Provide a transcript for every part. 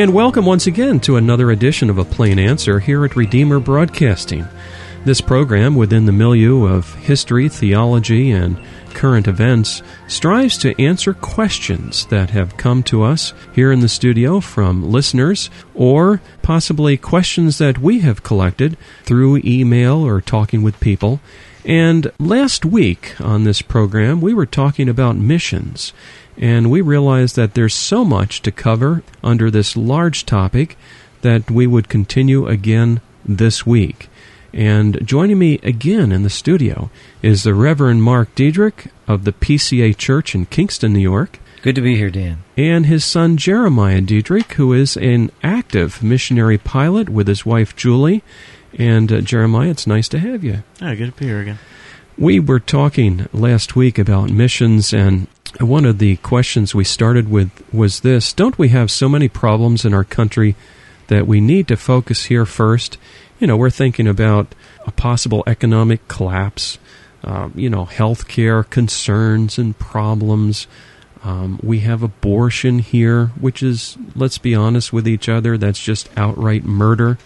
And welcome once again to another edition of A Plain Answer here at Redeemer Broadcasting. This program, within the milieu of history, theology, and current events, strives to answer questions that have come to us here in the studio from listeners, or possibly questions that we have collected through email or talking with people. And last week on this program, we were talking about missions. And we realized that there's so much to cover under this large topic that we would continue again this week. And joining me again in the studio is the Reverend Mark Diedrich of the PCA Church in Kingston, New York. Good to be here, Dan. And his son Jeremiah Diedrich, who is an active missionary pilot with his wife Julie. And uh, Jeremiah, it's nice to have you. Oh, good to be here again. We were talking last week about missions, and one of the questions we started with was this Don't we have so many problems in our country that we need to focus here first? You know, we're thinking about a possible economic collapse, um, you know, health care concerns and problems. Um, we have abortion here, which is, let's be honest with each other, that's just outright murder.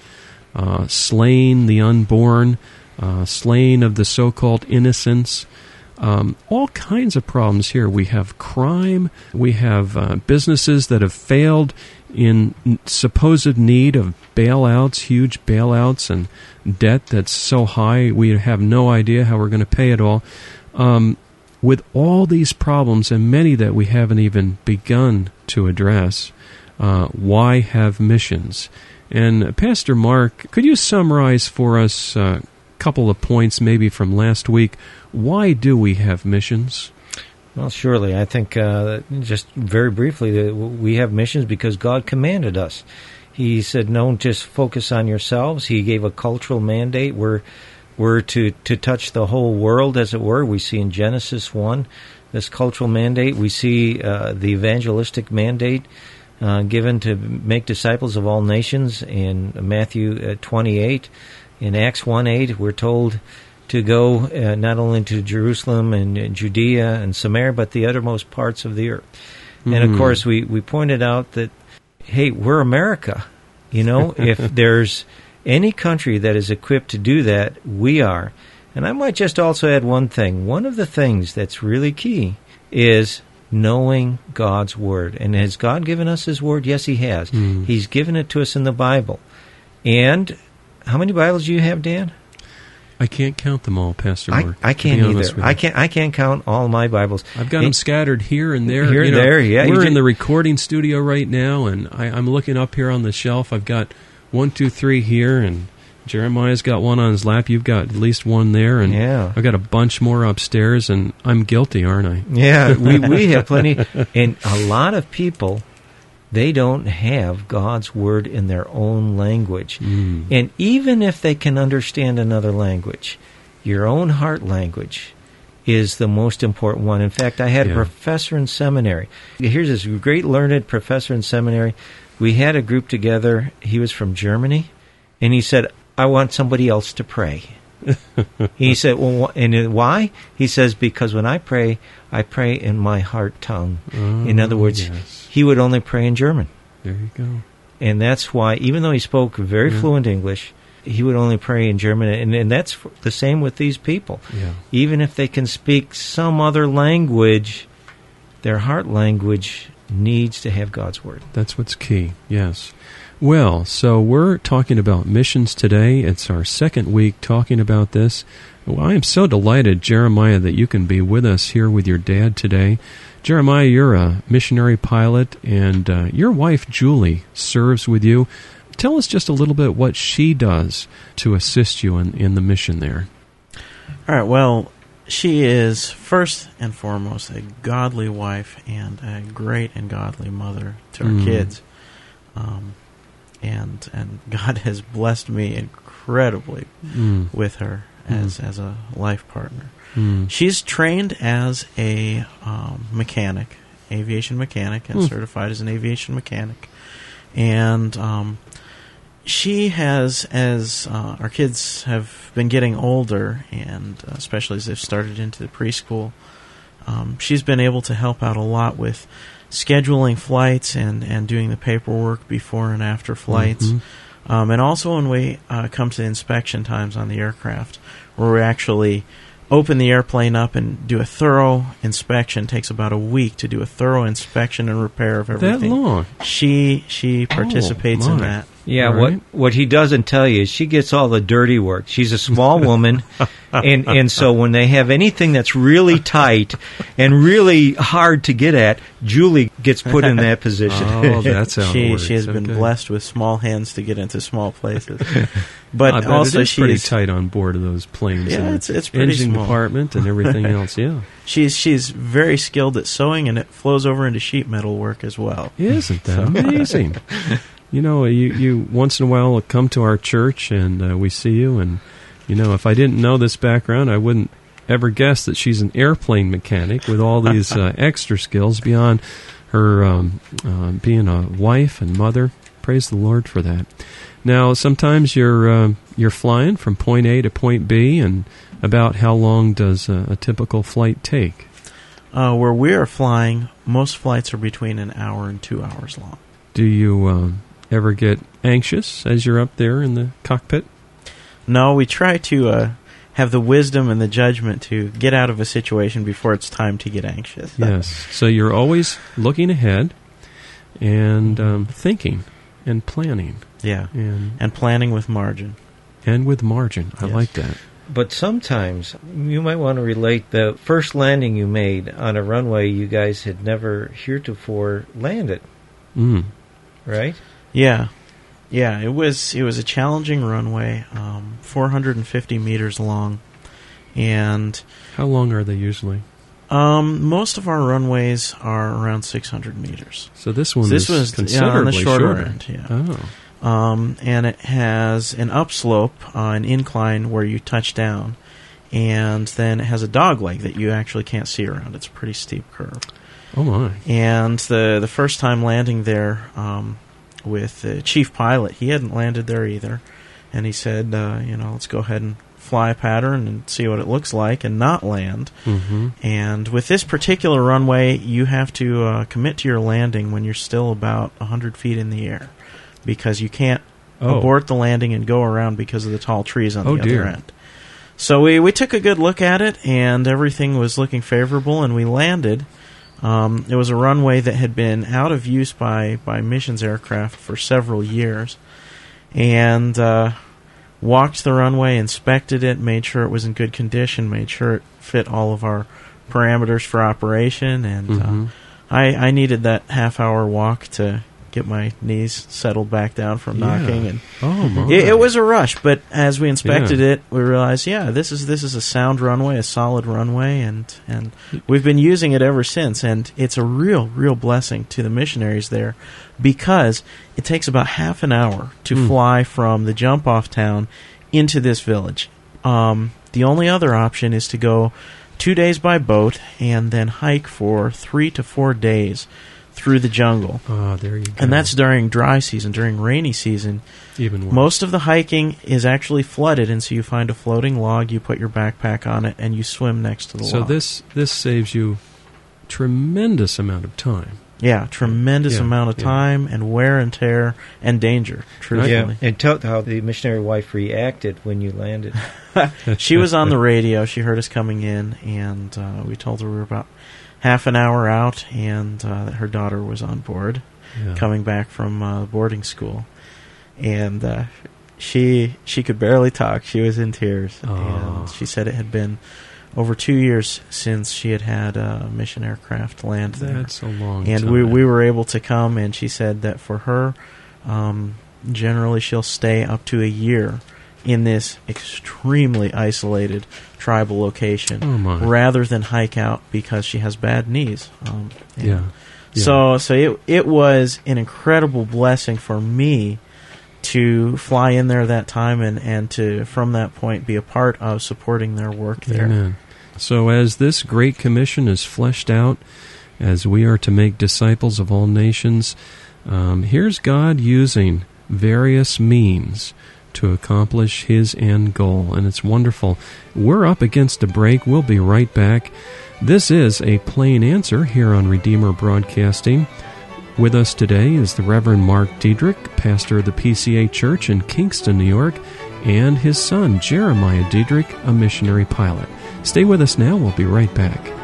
Uh, slaying the unborn, uh, slaying of the so called innocents. Um, all kinds of problems here. We have crime. We have uh, businesses that have failed in supposed need of bailouts, huge bailouts, and debt that's so high we have no idea how we're going to pay it all. Um, with all these problems, and many that we haven't even begun to address, uh, why have missions? And Pastor Mark, could you summarize for us a couple of points maybe from last week. Why do we have missions? Well, surely. I think uh, just very briefly, we have missions because God commanded us. He said, "Don't just focus on yourselves." He gave a cultural mandate. We're we're to to touch the whole world, as it were. We see in Genesis one this cultural mandate. We see uh, the evangelistic mandate uh, given to make disciples of all nations in Matthew uh, twenty eight. In Acts 1 8, we're told to go uh, not only to Jerusalem and Judea and Samaria, but the uttermost parts of the earth. Mm-hmm. And of hmm. course, we, we pointed out that, hey, we're America. You know, if there's any country that is equipped to do that, we are. And I might just also add one thing. One of the things that's really key is knowing God's Word. And has God given us His Word? Yes, He has. Mm. He's given it to us in the Bible. And how many Bibles do you have, Dan? I can't count them all, Pastor Mark. I, I can't either. I can't. I can't count all my Bibles. I've got them eh, scattered here and there. Here and there. Yeah, we're in the recording studio right now, and I, I'm looking up here on the shelf. I've got one, two, three here, and Jeremiah's got one on his lap. You've got at least one there, and yeah. I've got a bunch more upstairs, and I'm guilty, aren't I? Yeah, we we have plenty, and a lot of people they don't have God's word in their own language. Mm. And even if they can understand another language, your own heart language is the most important one. In fact, I had yeah. a professor in seminary. Here's this great learned professor in seminary. We had a group together. He was from Germany, and he said, I want somebody else to pray. he said, "Well, and why?" He says, "Because when I pray, I pray in my heart tongue. Oh, in other words, oh, yes. he would only pray in German. There you go. And that's why, even though he spoke very yeah. fluent English, he would only pray in German. And, and that's the same with these people. Yeah. Even if they can speak some other language, their heart language needs to have God's word. That's what's key. Yes. Well, so we're talking about missions today. It's our second week talking about this. Well, I am so delighted, Jeremiah, that you can be with us here with your dad today. Jeremiah, you're a missionary pilot, and uh, your wife, Julie, serves with you. Tell us just a little bit what she does to assist you in, in the mission there. All right, well, she is first and foremost a godly wife and a great and godly mother to our mm. kids. Um, and and God has blessed me incredibly mm. with her as mm. as a life partner. Mm. She's trained as a um, mechanic, aviation mechanic, and hmm. certified as an aviation mechanic, and um, she has, as uh, our kids have been getting older, and uh, especially as they've started into the preschool, um, she's been able to help out a lot with scheduling flights and, and doing the paperwork before and after flights. Mhm. Um, and also when we uh, come to inspection times on the aircraft, where we actually open the airplane up and do a thorough inspection. takes about a week to do a thorough inspection and repair of everything. That long. She she participates in that. Yeah, Right. what what he doesn't tell you is she gets all the dirty work. She's a small woman, and and so when they have anything that's really tight and really hard to get at, Julie gets put in that position. Oh, that's how it She works. she has been blessed with small hands to get into small places. I But bet also it is she pretty is, tight on board of those planes. Yeah, and it's- it's pretty engine small. department and everything else. Yeah, she's she's very skilled at sewing and it flows over into sheet metal work as well. isn't that amazing? You know, you you once in a while come to our church and uh, we see you, and you know, if I didn't know this background, I wouldn't ever guess that she's an airplane mechanic with all these uh, extra skills beyond her um, uh, being a wife and mother. Praise the Lord for that. Now, sometimes you're uh, you're flying from point A to point B, and about how long does a, a typical flight take? Uh, where we are flying, most flights are between an hour and two hours long. Do you um, ever get anxious as you're up there in the cockpit? No, we try to uh, have the wisdom and the judgment to get out of a situation before it's time to get anxious. Yes. So you're always looking ahead and um, thinking and planning yeah. and And planning with margin. and with margin. I Yes. like that. But sometimes you might want to relate the first landing you made on a runway you guys had never heretofore landed, Mm. right? Yeah, yeah. It was it was a challenging runway, um, 450 meters long, and How long are they usually? um, most of our runways are around 600 meters. So this one this is was yeah, considerably on the shorter shorter. end. Yeah. Oh. um, and it has an upslope, uh, an incline where you touch down, and then it has a dog leg that you actually can't see around. It's a pretty steep curve. Oh my. And the the first time landing there um, with the chief pilot, he hadn't landed there either, and he said, uh, you know, let's go ahead and fly a pattern and see what it looks like, and not land. Mm-hmm. And with this particular runway, you have to uh, commit to your landing when you're still about 100 feet in the air, because you can't Oh. abort the landing and go around because of the tall trees on Oh, the other dear. end. So we, we took a good look at it, and everything was looking favorable, and we landed. Um, it was a runway that had been out of use by, by missions aircraft for several years, and uh, walked the runway, inspected it, made sure it was in good condition, made sure it fit all of our parameters for operation, and Mhm. uh, I, I needed that half hour walk to get my knees settled back down from Yeah. knocking and Oh it, it was a rush, but as we inspected Yeah. it, we realized, yeah, this is this is a sound runway, a solid runway, and and we've been using it ever since. And it's a real, real blessing to the missionaries there, because it takes about half an hour to Mm. fly from the jump off town into this village. Um, the only other option is to go two days by boat and then hike for three to four days through the jungle. Ah, there you go. And that's during dry season. During rainy season, even worse. most of the hiking is actually flooded, and so you find a floating log, you put your backpack on it, and you swim next to the So log. this this saves you tremendous amount of time. yeah, tremendous Yeah, amount of yeah. time and wear and tear and danger. Truthfully, Yeah, and tell how the missionary wife reacted when you landed. she was on the radio. She heard us coming in, and uh, we told her we were about half an hour out, and uh, that her daughter was on board, Yeah. coming back from uh, boarding school, and uh, she she could barely talk. She was in tears, Aw. and she said it had been over two years since she had had a mission aircraft land there. That's a long and time. we we were able to come, and she said that for her, um, generally she'll stay up to a year in this extremely isolated tribal location Oh rather than hike out because she has bad knees. Um, Yeah. Yeah. So so it it was an incredible blessing for me to fly in there that time and and to from that point be a part of supporting their work there. Amen. So, as this great commission is fleshed out, as we are to make disciples of all nations, um, here's God using various means to accomplish His end goal, and it's wonderful. We're up against a break. We'll be right back. This is a plain answer here on Redeemer Broadcasting. With us today is the Reverend Mark Diedrich, pastor of the PCA Church in Kingston, New York, and his son, Jeremiah Diedrich, a missionary pilot. Stay with us now, we'll be right back.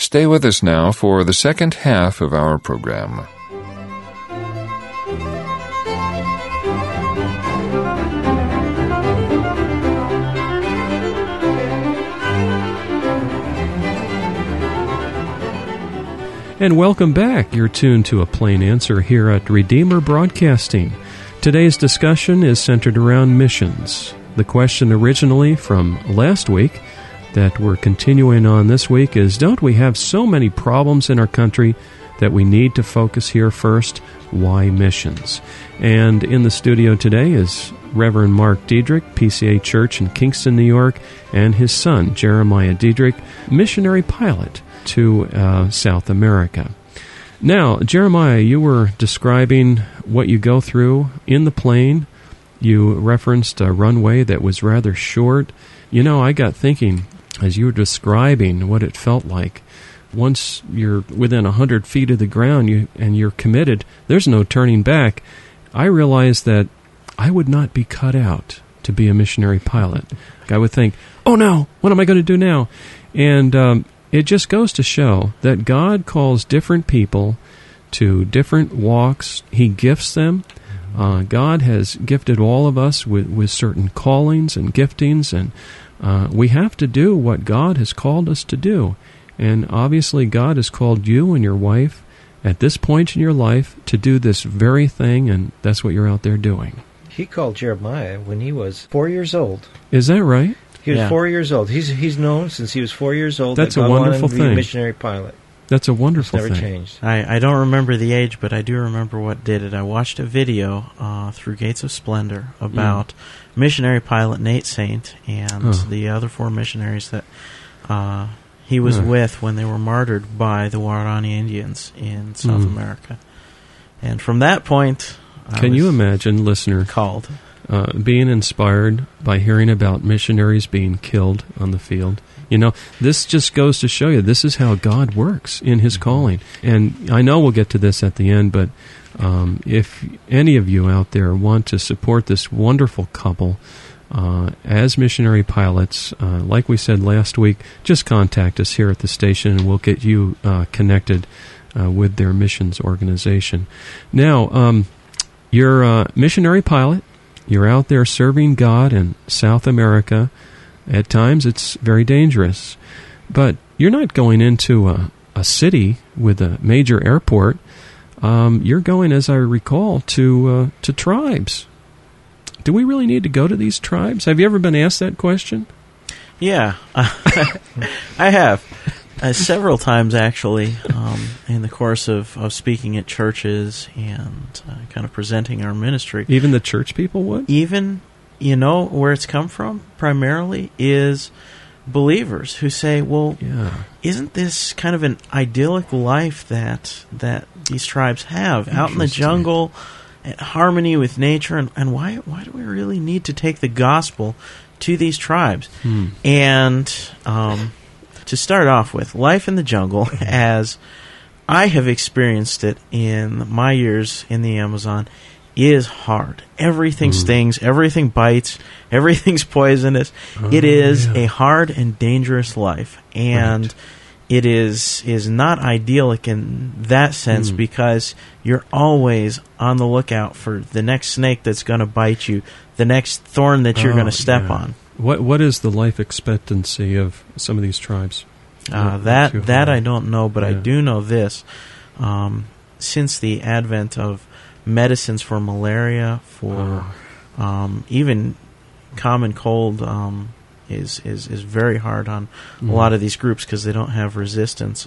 Stay with us now for the second half of our program. And welcome back. You're tuned to a plain answer here at Redeemer Broadcasting. Today's discussion is centered around missions. The question originally from last week that we're continuing on this week is Don't we have so many problems in our country that we need to focus here first? Why missions? And in the studio today is Reverend Mark Diedrich, PCA Church in Kingston, New York, and his son, Jeremiah Diedrich, missionary pilot to uh, South America. Now, Jeremiah, you were describing what you go through in the plane. You referenced a runway that was rather short. You know, I got thinking as you were describing what it felt like. Once you're within a hundred feet of the ground you, and you're committed, there's no turning back. I realized that I would not be cut out to be a missionary pilot. I would think, oh no, what am I going to do now? And um, it just goes to show that God calls different people to different walks. He gifts them. Uh, God has gifted all of us with, with certain callings and giftings, and uh, we have to do what God has called us to do. And obviously, God has called you and your wife at this point in your life to do this very thing, and that's what you're out there doing. He called Jeremiah when he was four years old. Is that right? He was Yeah. four years old. He's he's known since he was four years old. That's that a God wanted him wonderful to be a thing. missionary pilot. That's a It's wonderful never thing. changed. I, I don't remember the age, but I do remember what did it. I watched a video uh, through Gates of Splendor about missionary pilot Nate Saint and Oh. the other four missionaries that uh, he was Huh. with when they were martyred by the Waorani Indians in South Mm. America. And from that point, I Can you imagine, listener, called? Uh, being inspired by hearing about missionaries being killed on the field. You know, this just goes to show you this is how God works in His calling. And I know we'll get to this at the end, but um, if any of you out there want to support this wonderful couple uh, as missionary pilots, uh, like we said last week, just contact us here at the station and we'll get you uh, connected uh, with their missions organization. Now, um, you're a missionary pilot. You're out there serving God in South America. At times, it's very dangerous. But you're not going into a, a city with a major airport. Um, you're going, as I recall, to uh, to tribes. Do we really need to go to these tribes? Have you ever been asked that question? Yeah, I have uh, several times actually um, in the course of, of speaking at churches and uh, kind of presenting our ministry. Even the church people would. Even you know where it's come from primarily is believers who say, "Well, Yeah. isn't this kind of an idyllic life that that these tribes have out in the jungle, at harmony with nature, and, and why why do we really need to take the gospel to these tribes?" Hmm. And um, to start off with, life in the jungle as I have experienced it in my years in the Amazon is hard. Everything Mm. stings, everything bites, everything's poisonous. Oh, it is yeah. a hard and dangerous life. And Right. it is is not idyllic in that sense Mm. because you're always on the lookout for the next snake that's going to bite you, the next thorn that you're Oh, going to step yeah. on. What what is the life expectancy of some of these tribes? Uh, that that. I don't know, but I do know this: um, since the advent of medicines for malaria, for Oh. um, even common cold, um, is is is very hard on Mm. a lot of these groups because they don't have resistance.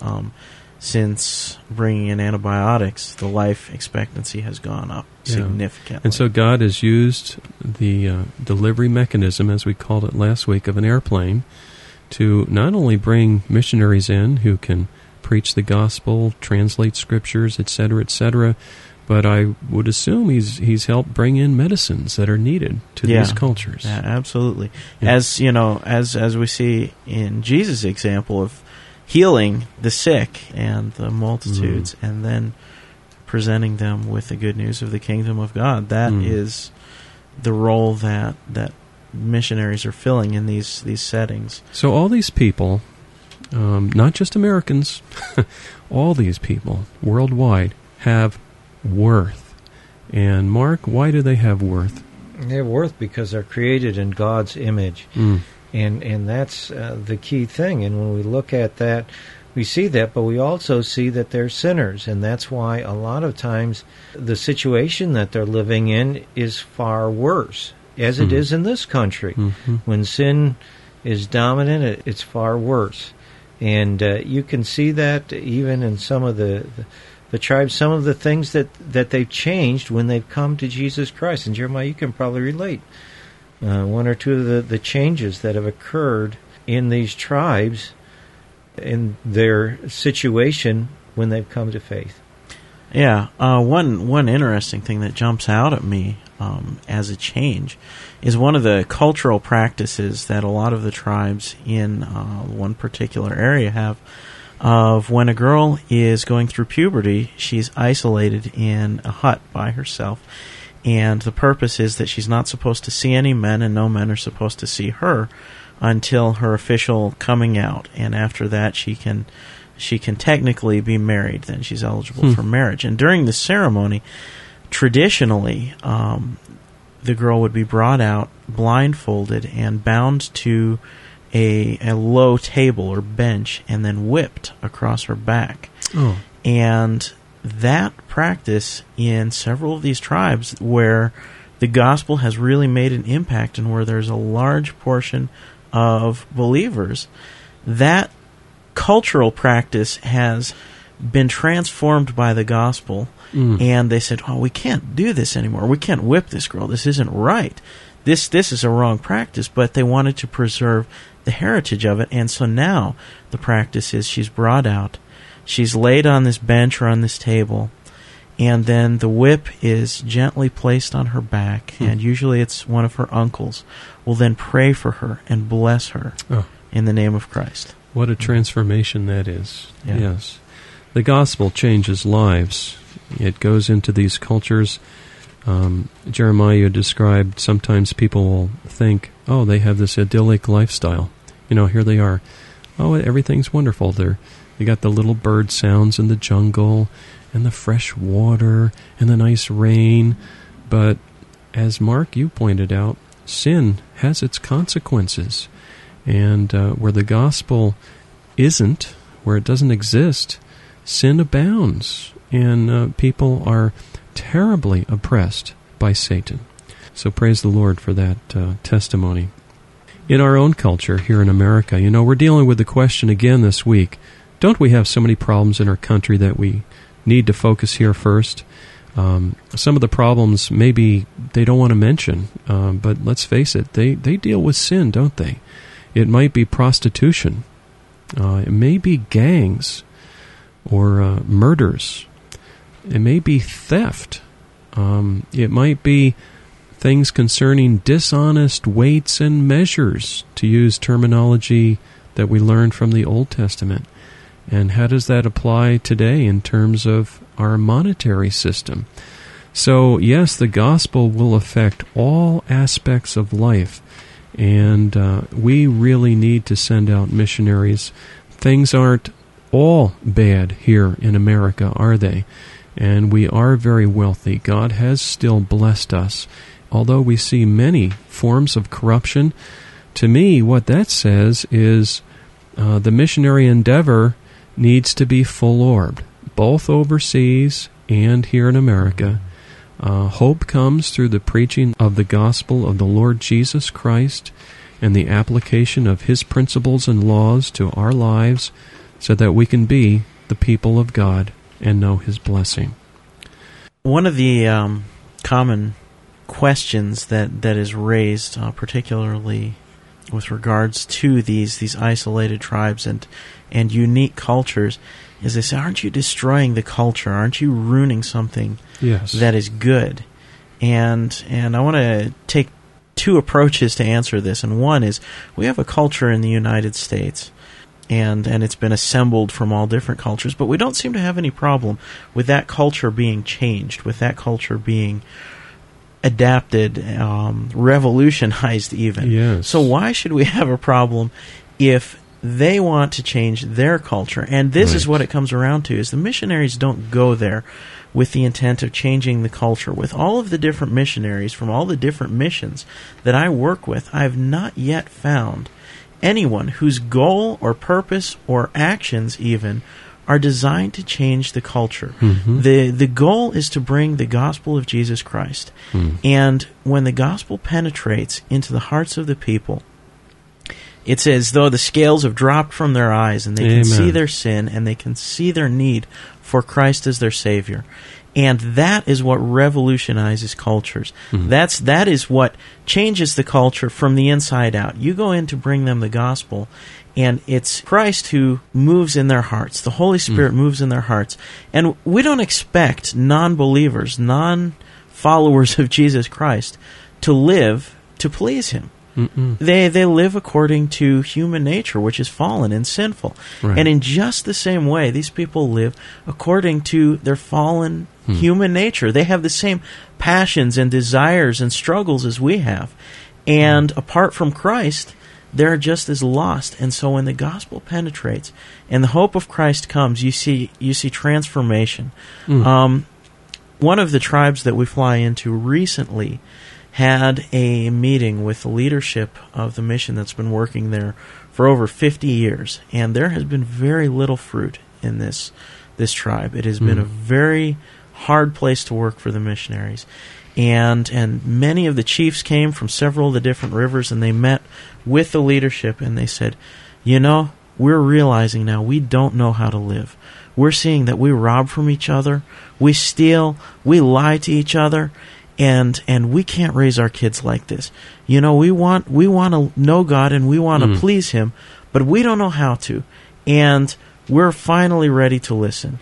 Since bringing in antibiotics, the life expectancy has gone up Yeah. significantly. And so God has used the uh, delivery mechanism, as we called it last week, of an airplane to not only bring missionaries in who can preach the gospel, translate scriptures, etc., etc., but I would assume he's he's helped bring in medicines that are needed to Yeah. these cultures. Yeah, absolutely. Yeah. As you know, as as we see in Jesus' example of healing the sick and the multitudes, Mm-hmm. and then presenting them with the good news of the kingdom of God. That is Mm. the role that that missionaries are filling in these these settings. So all these people, um, not just Americans, all these people worldwide have worth. And Mark, why do they have worth? They have worth because they're created in God's image. Mm. And and that's uh, the key thing. And when we look at that, we see that, but we also see that they're sinners, and that's why a lot of times the situation that they're living in is far worse, as it Hmm. is in this country. Mhm. When sin is dominant, it, it's far worse, and uh, you can see that even in some of the. the the tribes, some of the things that, that they've changed when they've come to Jesus Christ. And Jeremiah, you can probably relate uh, one or two of the, the changes that have occurred in these tribes in their situation when they've come to faith. Yeah, uh, one one interesting thing that jumps out at me um, as a change is one of the cultural practices that a lot of the tribes in uh, one particular area have. Of when a girl is going through puberty, she's isolated in a hut by herself, and the purpose is that she's not supposed to see any men, and no men are supposed to see her until her official coming out, and after that she can she can technically be married. Then she's eligible Hmm. for marriage. And during the ceremony, traditionally, um, the girl would be brought out blindfolded and bound to a, a low table or bench and then whipped across her back. Oh, And that practice in several of these tribes where the gospel has really made an impact and where there's a large portion of believers, that cultural practice has been transformed by the gospel Mm. and they said, "Oh, we can't do this anymore. We can't whip this girl. This isn't right. This this is a wrong practice." But they wanted to preserve the heritage of it, and so now the practice is she's brought out, she's laid on this bench or on this table, and then the whip is gently placed on her back, Hmm. and usually it's one of her uncles will then pray for her and bless her Oh. in the name of Christ. what a transformation that is. Yeah. Yes. The gospel changes lives. It goes into these cultures. Um, Jeremiah described sometimes people will think, oh, they have this idyllic lifestyle. You know, here they are. Oh, everything's wonderful. They're, they got the little bird sounds in the jungle and the fresh water and the nice rain. But as Mark, you pointed out, sin has its consequences. And uh, where the gospel isn't, where it doesn't exist, sin abounds. And uh, people are terribly oppressed by Satan. So praise the Lord for that uh, testimony. In our own culture here in America, you know, we're dealing with the question again this week don't we have so many problems in our country that we need to focus here first? Um, some of the problems maybe they don't want to mention, um, but let's face it, they, they deal with sin, don't they? It might be prostitution. Uh, it may be gangs or uh, murders. It may be theft. Um, it might be things concerning dishonest weights and measures, to use terminology that we learned from the Old Testament. And how does that apply today in terms of our monetary system? So, yes, the gospel will affect all aspects of life, and uh, we really need to send out missionaries. Things aren't all bad here in America, are they? And we are very wealthy. God has still blessed us. Although we see many forms of corruption, to me, what that says is uh, the missionary endeavor needs to be full orbed, both overseas and here in America. Uh, hope comes through the preaching of the gospel of the Lord Jesus Christ and the application of his principles and laws to our lives so that we can be the people of God and know his blessing. One of the um, common questions that, that is raised, uh, particularly with regards to these these isolated tribes and and unique cultures, is they say, "Aren't you destroying the culture? Aren't you ruining something yes. that is good?" And and I want to take two approaches to answer this. And one is we have a culture in the United States and and it's been assembled from all different cultures, but we don't seem to have any problem with that culture being changed, with that culture being adapted, um, revolutionized, even. Yes. So why should we have a problem if they want to change their culture? And this is what it comes around to: is the missionaries don't go there with the intent of changing the culture. With all of the different missionaries from all the different missions that I work with, I have not yet found anyone whose goal or purpose or actions even are designed to change the culture. Mhm. The the goal is to bring the gospel of Jesus Christ. Mm. And when the gospel penetrates into the hearts of the people, it's as though the scales have dropped from their eyes and they Amen. can see their sin and they can see their need for Christ as their savior. And that is what revolutionizes cultures. Mhm. That's that is what changes the culture from the inside out. You go in to bring them the gospel and it's Christ who moves in their hearts. The Holy Spirit moves in their hearts. And we don't expect non-believers, non-followers of Jesus Christ to live to please him. Mm-mm. They they live according to human nature, which is fallen and sinful. Right. And in just the same way, these people live according to their fallen Hmm. human nature. They have the same passions and desires and struggles as we have. And apart from Christ, they're just as lost. And so when the gospel penetrates and the hope of Christ comes, you see you see transformation. Mm. Um, one of the tribes that we fly into recently had a meeting with the leadership of the mission that's been working there for over 50 years, and there has been very little fruit in this this tribe. It has been Mm. a very hard place to work for the missionaries. And and many of the chiefs came from several of the different rivers and they met with the leadership and they said, "You know, we're realizing now we don't know how to live. We're seeing that we rob from each other, we steal, we lie to each other, and and we can't raise our kids like this. You know, we want we want to know God and we want to Mm. please him, but we don't know how to. And we're finally ready to listen.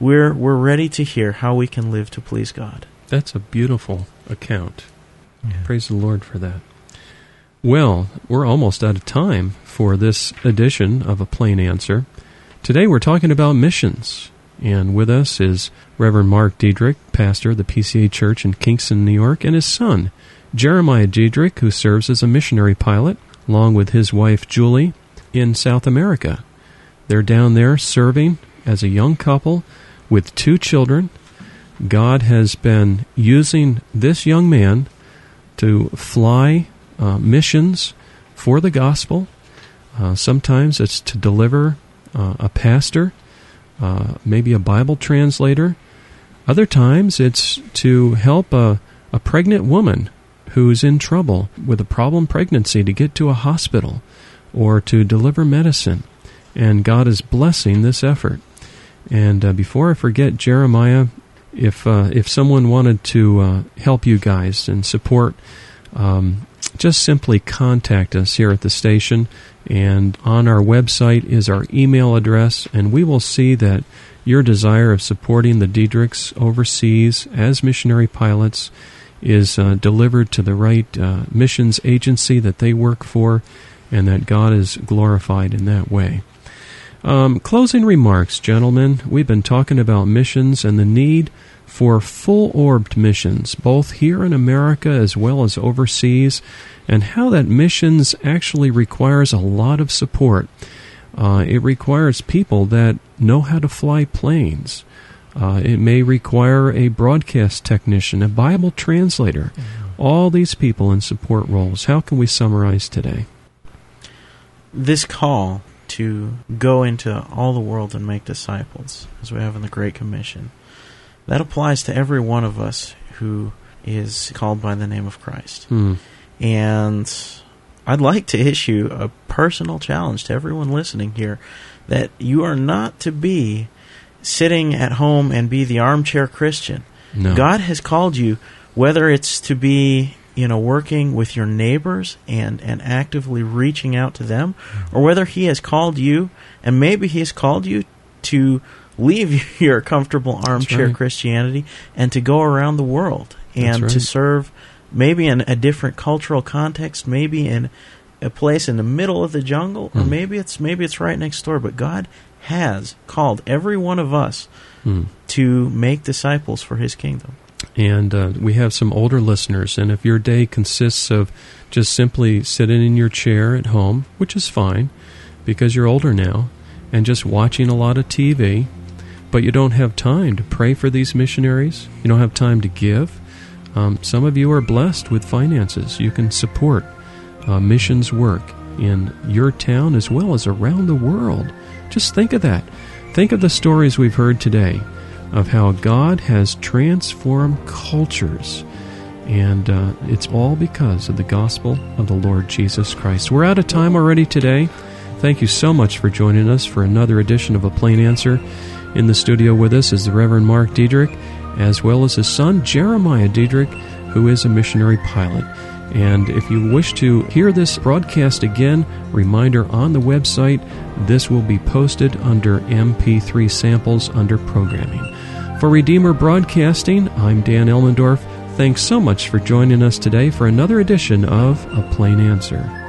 We're we're ready to hear how we can live to please God. That's a beautiful account. Praise the Lord for that. Well, we're almost out of time for this edition of A Plain Answer. Today we're talking about missions. And with us is Reverend Mark Diedrich, pastor of the PCA Church in Kingston, New York, and his son, Jeremiah Diedrich, who serves as a missionary pilot, along with his wife Julie, in South America. They're down there serving as a young couple with two children. God has been using this young man to fly uh, missions for the gospel. Uh, sometimes it's to deliver uh, a pastor, uh, maybe a Bible translator. Other times it's to help a, a pregnant woman who's in trouble with a problem pregnancy to get to a hospital or to deliver medicine. And God is blessing this effort. And uh, before I forget, Jeremiah, if uh, if someone wanted to uh, help you guys and support, um, just simply contact us here at the station. And on our website is our email address, and we will see that your desire of supporting the Diedrichs overseas as missionary pilots is uh, delivered to the right uh, missions agency that they work for, and that God is glorified in that way. Um, closing remarks, gentlemen. We've been talking about missions and the need for full orbed missions, both here in America as well as overseas, and how that missions actually requires a lot of support. Uh, it requires people that know how to fly planes. Uh, it may require a broadcast technician, a Bible translator, mm-hmm. all these people in support roles. How can we summarize today? This call to go into all the world and make disciples, as we have in the Great Commission, that applies to every one of us who is called by the name of Christ. Hmm. And I'd like to issue a personal challenge to everyone listening here that you are not to be sitting at home and be the armchair Christian. No. God has called you, whether it's to be you know working with your neighbors and and actively reaching out to them or whether he has called you and maybe he has called you to leave your comfortable armchair right. christianity and to go around the world and right. to serve maybe in a different cultural context maybe in a place in the middle of the jungle or mm. maybe it's maybe it's right next door but god has called every one of us mm. to make disciples for his kingdom and uh, we have some older listeners. And if your day consists of just simply sitting in your chair at home, which is fine because you're older now, and just watching a lot of TV, but you don't have time to pray for these missionaries, you don't have time to give. Um, some of you are blessed with finances. You can support uh, missions work in your town as well as around the world. Just think of that. Think of the stories we've heard today of how God has transformed cultures. And uh, it's all because of the gospel of the Lord Jesus Christ. We're out of time already today. Thank you so much for joining us for another edition of A Plain Answer. In the studio with us is the Reverend Mark Diedrich, as well as his son, Jeremiah Diedrich, who is a missionary pilot. And if you wish to hear this broadcast again, reminder on the website, this will be posted under MP3 samples under programming. For Redeemer Broadcasting, I'm Dan Elmendorf. Thanks so much for joining us today for another edition of A Plain Answer.